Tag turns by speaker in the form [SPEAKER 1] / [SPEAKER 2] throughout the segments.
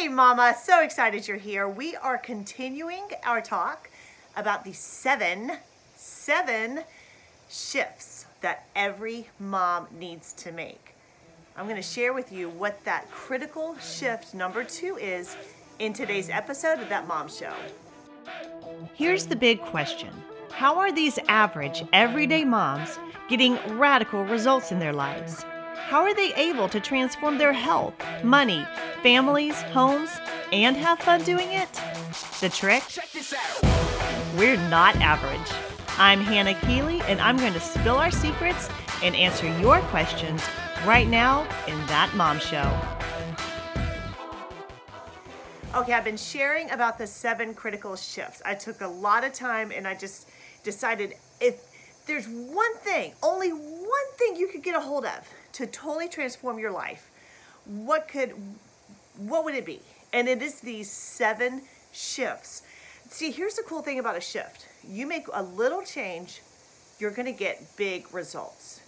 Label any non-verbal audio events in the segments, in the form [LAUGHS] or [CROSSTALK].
[SPEAKER 1] Hey, Mama, so excited you're here. We are continuing our talk about the seven, seven shifts that every mom needs to make. I'm going to share with you what that critical shift number two is in today's episode of That Mom Show.
[SPEAKER 2] Here's the big question How are these average, everyday moms getting radical results in their lives? How are they able to transform their health, money, families, homes, and have fun doing it? The trick? We're not average. I'm Hannah Keeley, and I'm going to spill our secrets and answer your questions right now in That Mom Show.
[SPEAKER 1] Okay, I've been sharing about the seven critical shifts. I took a lot of time and I just decided if there's one thing, only one thing you could get a hold of to totally transform your life, what could what would it be? And it is these seven shifts. See, here's the cool thing about a shift. You make a little change, you're going to get big results.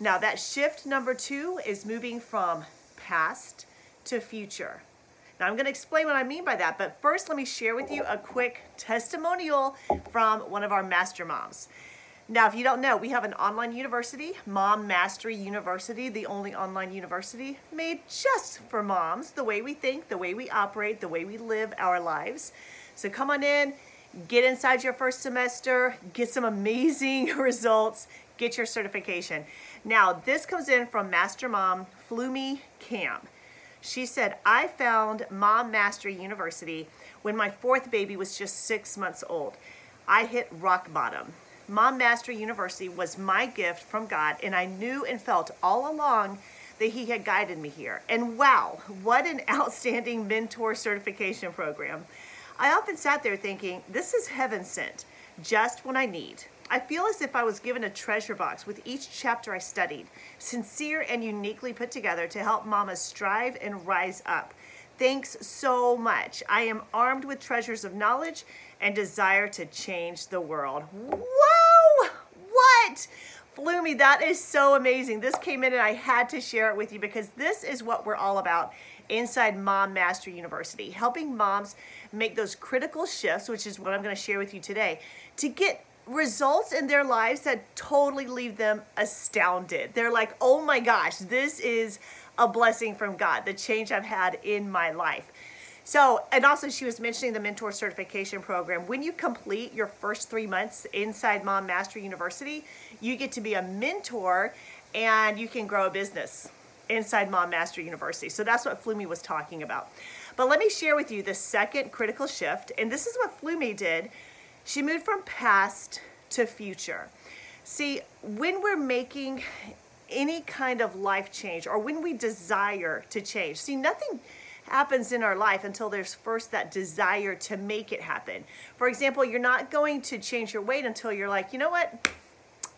[SPEAKER 1] Now, that shift number 2 is moving from past to future. Now, I'm going to explain what I mean by that, but first, let me share with you a quick testimonial from one of our master moms. Now, if you don't know, we have an online university, Mom Mastery University, the only online university made just for moms, the way we think, the way we operate, the way we live our lives. So come on in, get inside your first semester, get some amazing [LAUGHS] results, get your certification. Now, this comes in from Master Mom Flumi Camp. She said, I found Mom Mastery University when my fourth baby was just six months old. I hit rock bottom. Mom Mastery University was my gift from God, and I knew and felt all along that He had guided me here. And wow, what an [LAUGHS] outstanding mentor certification program! I often sat there thinking, this is heaven sent, just when I need. I feel as if I was given a treasure box with each chapter I studied, sincere and uniquely put together to help mamas strive and rise up. Thanks so much. I am armed with treasures of knowledge and desire to change the world. Whoa! What? Flumi, that is so amazing. This came in and I had to share it with you because this is what we're all about inside Mom Mastery University, helping moms make those critical shifts, which is what I'm going to share with you today, to get results in their lives that totally leave them astounded. They're like, oh my gosh, this is a blessing from God, the change I've had in my life. So, and also she was mentioning the mentor certification program. When you complete your first three months inside Mom Mastery University, you get to be a mentor and you can grow a business inside Mom Mastery University. So that's what Flumi was talking about. But let me share with you the second critical shift, and this is what Flumi did. She moved from past to future. See, when we're making any kind of life change or when we desire to change, see, nothing happens in our life until there's first that desire to make it happen. For example, you're not going to change your weight until you're like, you know what?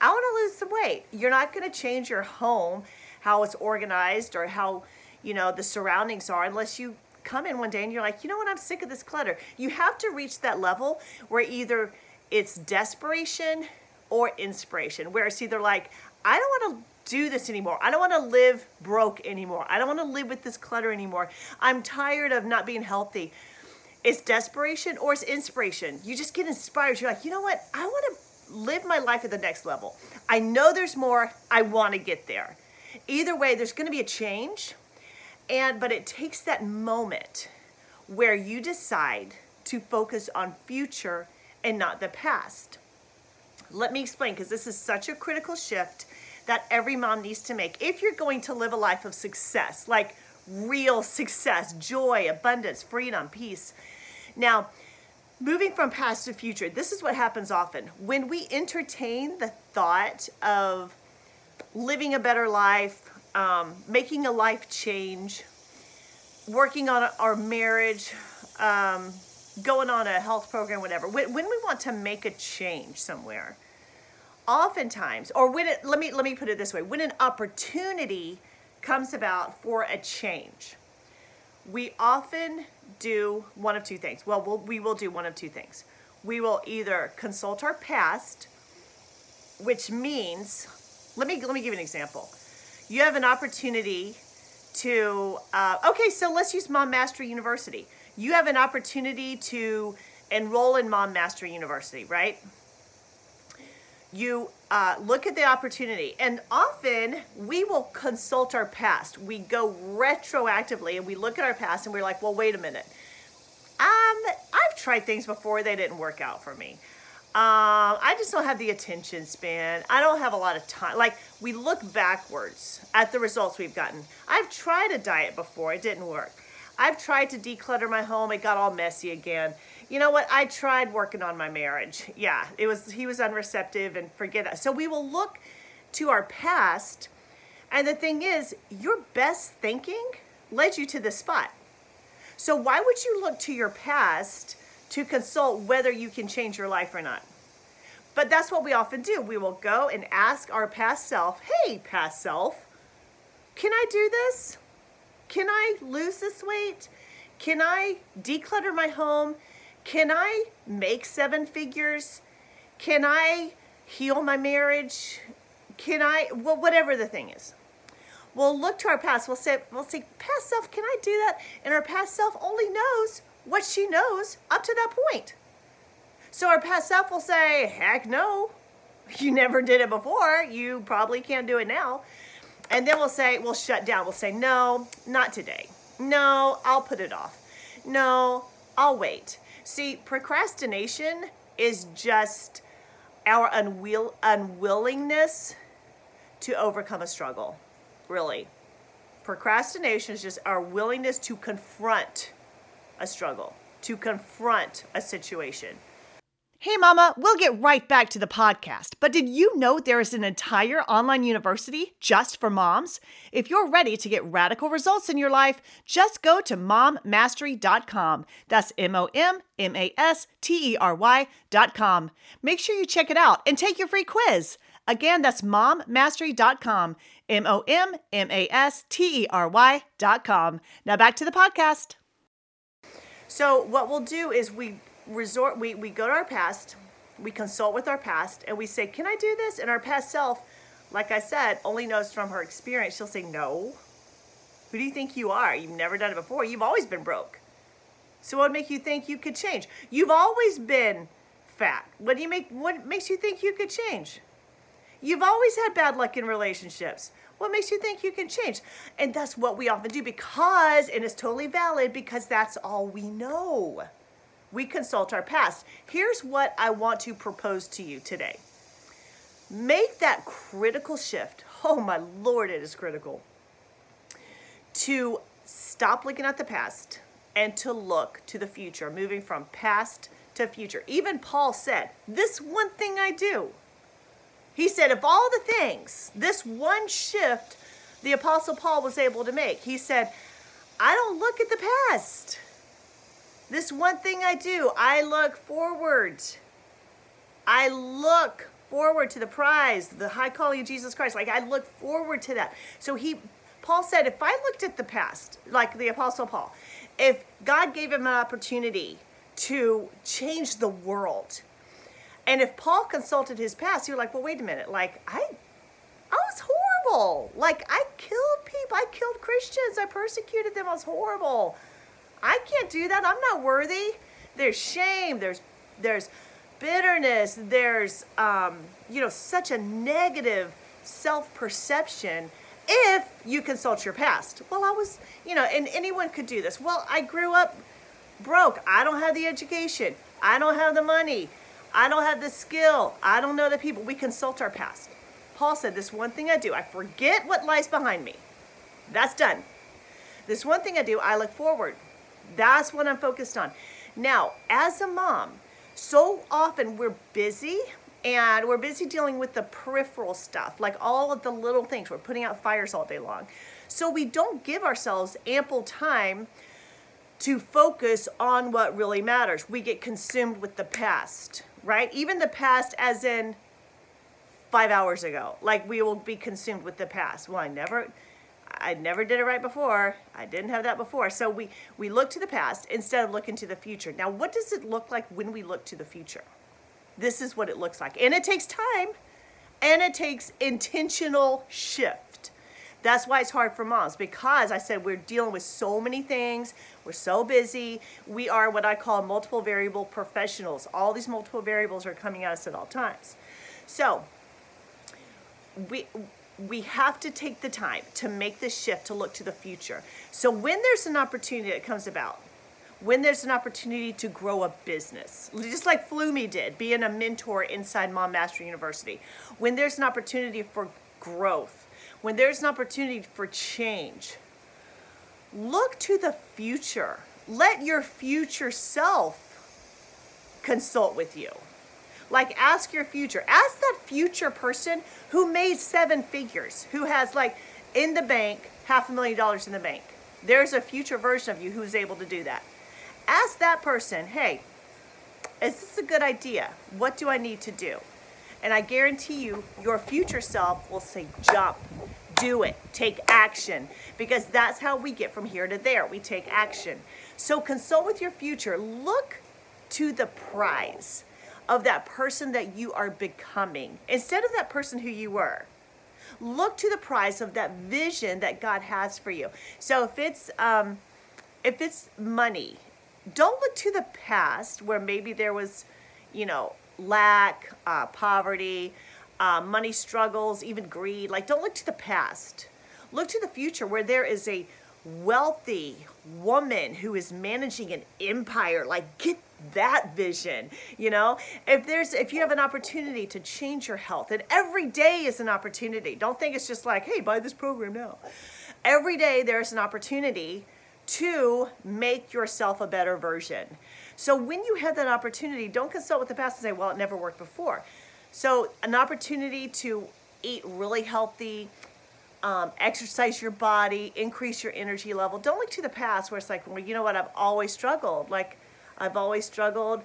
[SPEAKER 1] I want to lose some weight. You're not going to change your home, how it's organized or how, you know, the surroundings are unless you come in one day and you're like, you know what? I'm sick of this clutter. You have to reach that level where either it's desperation or inspiration, where it's either like, I don't want to do this anymore. I don't want to live broke anymore. I don't want to live with this clutter anymore. I'm tired of not being healthy. It's desperation or it's inspiration. You just get inspired. You're like, you know what? I want to live my life at the next level. I know there's more. I want to get there. Either way, there's going to be a change. And but it takes that moment where you decide to focus on future and not the past. Let me explain because this is such a critical shift that every mom needs to make if you're going to live a life of success, like real success, joy, abundance, freedom, peace. Now, moving from past to future, this is what happens often. When we entertain the thought of living a better life, um, making a life change, working on our marriage, um, going on a health program, whatever, when, when we want to make a change somewhere, oftentimes or when it let me let me put it this way when an opportunity comes about for a change we often do one of two things well, well we will do one of two things we will either consult our past which means let me let me give you an example you have an opportunity to, uh, okay, so let's use Mom Mastery University. You have an opportunity to enroll in Mom Mastery University, right? You uh, look at the opportunity, and often we will consult our past. We go retroactively and we look at our past and we're like, well, wait a minute. Um, I've tried things before, they didn't work out for me. Um, I just don't have the attention span. I don't have a lot of time. Like, we look backwards at the results we've gotten. I've tried a diet before, it didn't work. I've tried to declutter my home, it got all messy again. You know what? I tried working on my marriage. Yeah, it was he was unreceptive and forget that. So we will look to our past, and the thing is, your best thinking led you to this spot. So why would you look to your past to consult whether you can change your life or not? But that's what we often do. We will go and ask our past self, hey, past self, can I do this? Can I lose this weight? Can I declutter my home? Can I make seven figures? Can I heal my marriage? Can I, well, whatever the thing is. We'll look to our past. We'll say, we'll say, past self, can I do that? And our past self only knows what she knows up to that point. So our past self will say, heck no, you never did it before. You probably can't do it now. And then we'll say, we'll shut down. We'll say, no, not today. No, I'll put it off. No, I'll wait. See, procrastination is just our unwill- unwillingness to overcome a struggle, really. Procrastination is just our willingness to confront a struggle, to confront a situation.
[SPEAKER 2] Hey, Mama, we'll get right back to the podcast. But did you know there is an entire online university just for moms? If you're ready to get radical results in your life, just go to mommastery.com. That's M O M M A S T E R Y.com. Make sure you check it out and take your free quiz. Again, that's mommastery.com. M O M M A S T E R Y.com. Now back to the podcast.
[SPEAKER 1] So, what we'll do is we resort we, we go to our past we consult with our past and we say can i do this? And our past self like i said only knows from her experience. She'll say no. Who do you think you are? You've never done it before. You've always been broke. So what would make you think you could change? You've always been fat. What do you make what makes you think you could change? You've always had bad luck in relationships. What makes you think you can change? And that's what we often do because and it's totally valid because that's all we know we consult our past. Here's what I want to propose to you today make that critical shift. Oh, my Lord, it is critical. To stop looking at the past and to look to the future, moving from past to future. Even Paul said, This one thing I do. He said, Of all the things, this one shift the Apostle Paul was able to make, he said, I don't look at the past. This one thing I do, I look forward. I look forward to the prize, the high calling of Jesus Christ. Like I look forward to that. So he Paul said, if I looked at the past, like the apostle Paul, if God gave him an opportunity to change the world, and if Paul consulted his past, you're like, well, wait a minute, like I I was horrible. Like I killed people, I killed Christians, I persecuted them, I was horrible. I can't do that. I'm not worthy. There's shame. There's there's bitterness. There's um, you know such a negative self-perception if you consult your past. Well, I was you know, and anyone could do this. Well, I grew up broke. I don't have the education. I don't have the money. I don't have the skill. I don't know the people. We consult our past. Paul said, This one thing I do, I forget what lies behind me. That's done. This one thing I do, I look forward. That's what I'm focused on. Now, as a mom, so often we're busy and we're busy dealing with the peripheral stuff, like all of the little things. We're putting out fires all day long. So we don't give ourselves ample time to focus on what really matters. We get consumed with the past, right? Even the past, as in five hours ago. Like we will be consumed with the past. Well, I never I never did it right before. I didn't have that before. So we, we look to the past instead of looking to the future. Now, what does it look like when we look to the future? This is what it looks like. And it takes time and it takes intentional shift. That's why it's hard for moms because I said we're dealing with so many things. We're so busy. We are what I call multiple variable professionals. All these multiple variables are coming at us at all times. So, we we have to take the time to make this shift to look to the future. So when there's an opportunity that comes about, when there's an opportunity to grow a business, just like Flumi did, being a mentor inside Mom Mastery University, when there's an opportunity for growth, when there's an opportunity for change, look to the future. Let your future self consult with you. Like, ask your future. Ask that future person who made seven figures, who has, like, in the bank, half a million dollars in the bank. There's a future version of you who's able to do that. Ask that person, hey, is this a good idea? What do I need to do? And I guarantee you, your future self will say, jump, do it, take action, because that's how we get from here to there. We take action. So consult with your future. Look to the prize of that person that you are becoming instead of that person who you were. Look to the prize of that vision that God has for you. So if it's um, if it's money, don't look to the past where maybe there was, you know, lack, uh, poverty, uh, money struggles, even greed. Like, don't look to the past. Look to the future where there is a wealthy woman who is managing an empire. Like, get that vision you know? If there's if you have an opportunity to change your health and every day is an opportunity. Don't think it's just like hey buy this program now. Every day there's an opportunity to make yourself a better version. So when you have that opportunity don't consult with the past and say well it never worked before. So an opportunity to eat really healthy um, exercise your body increase your energy level. Don't look to the past where it's like well you know what i've always struggled. Like I've always struggled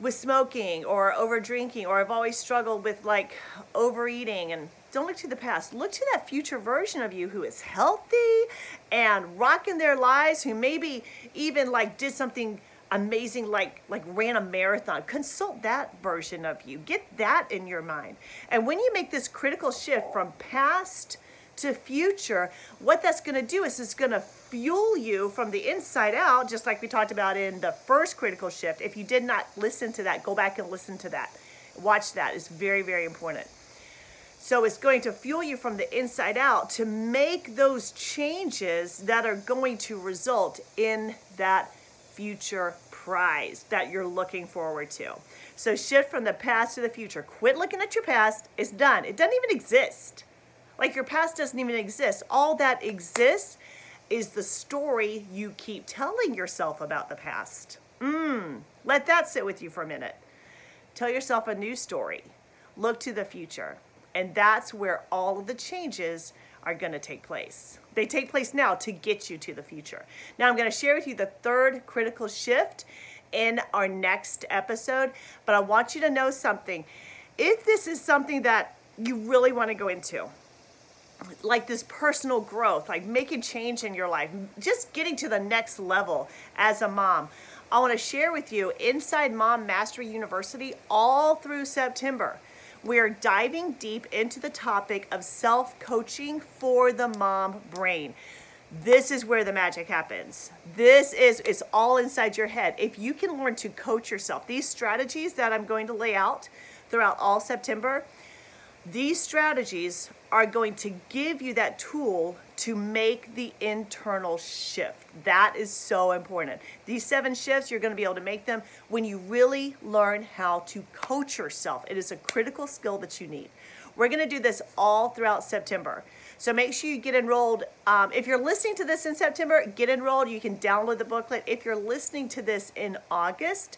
[SPEAKER 1] with smoking or over drinking, or I've always struggled with like overeating. And don't look to the past. Look to that future version of you who is healthy and rocking their lives, who maybe even like did something amazing like like ran a marathon. Consult that version of you. Get that in your mind. And when you make this critical shift from past to future, what that's going to do is it's going to fuel you from the inside out, just like we talked about in the first critical shift. If you did not listen to that, go back and listen to that. Watch that. It's very, very important. So it's going to fuel you from the inside out to make those changes that are going to result in that future prize that you're looking forward to. So shift from the past to the future. Quit looking at your past. It's done. It doesn't even exist. Like your past doesn't even exist. All that exists is the story you keep telling yourself about the past. Mmm, let that sit with you for a minute. Tell yourself a new story. Look to the future. And that's where all of the changes are going to take place. They take place now to get you to the future. Now, I'm going to share with you the third critical shift in our next episode, but I want you to know something. If this is something that you really want to go into, like this personal growth, like making change in your life, just getting to the next level as a mom. I want to share with you inside Mom Mastery University all through September. We're diving deep into the topic of self coaching for the mom brain. This is where the magic happens. This is it's all inside your head. If you can learn to coach yourself, these strategies that I'm going to lay out throughout all September, these strategies are going to give you that tool to make the internal shift. That is so important. These seven shifts, you're going to be able to make them when you really learn how to coach yourself. It is a critical skill that you need. We're going to do this all throughout September. So make sure you get enrolled. Um, if you're listening to this in September, get enrolled. You can download the booklet. If you're listening to this in August,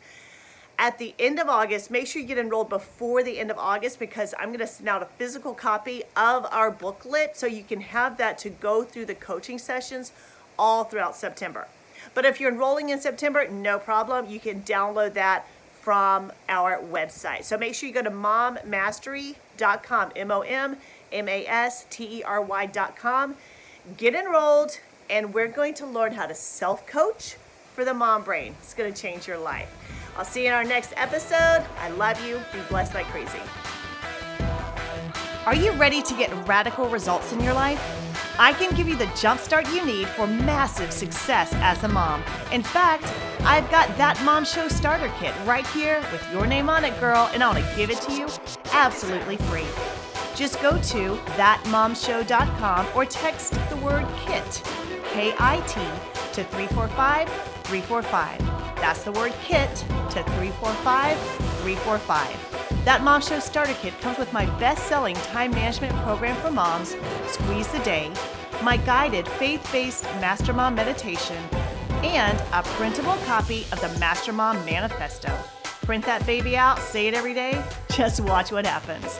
[SPEAKER 1] at the end of August, make sure you get enrolled before the end of August because I'm going to send out a physical copy of our booklet so you can have that to go through the coaching sessions all throughout September. But if you're enrolling in September, no problem. You can download that from our website. So make sure you go to mommastery.com, M O M M A S T E R Y.com. Get enrolled, and we're going to learn how to self coach for the mom brain. It's going to change your life. I'll see you in our next episode. I love you. Be blessed like crazy. Are you ready to get radical results in your life? I can give you the jumpstart you need for massive success as a mom. In fact, I've got that Mom Show starter kit right here with your name on it, girl, and I want to give it to you absolutely free. Just go to thatmomshow.com or text the word KIT, K I T, to 345 345. That's the word KIT to 345 345. That Mom Show Starter Kit comes with my best selling time management program for moms, Squeeze the Day, my guided faith based Master Mom meditation, and a printable copy of the Master Mom Manifesto. Print that baby out, say it every day, just watch what happens.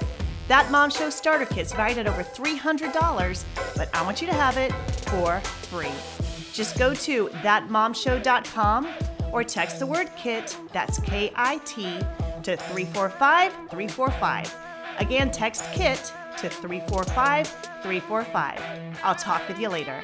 [SPEAKER 1] That Mom Show Starter Kit's valued at over $300, but I want you to have it for free. Just go to thatmomshow.com or text the word KIT, that's K I T, to 345 345. Again, text KIT to 345 345. I'll talk with you later.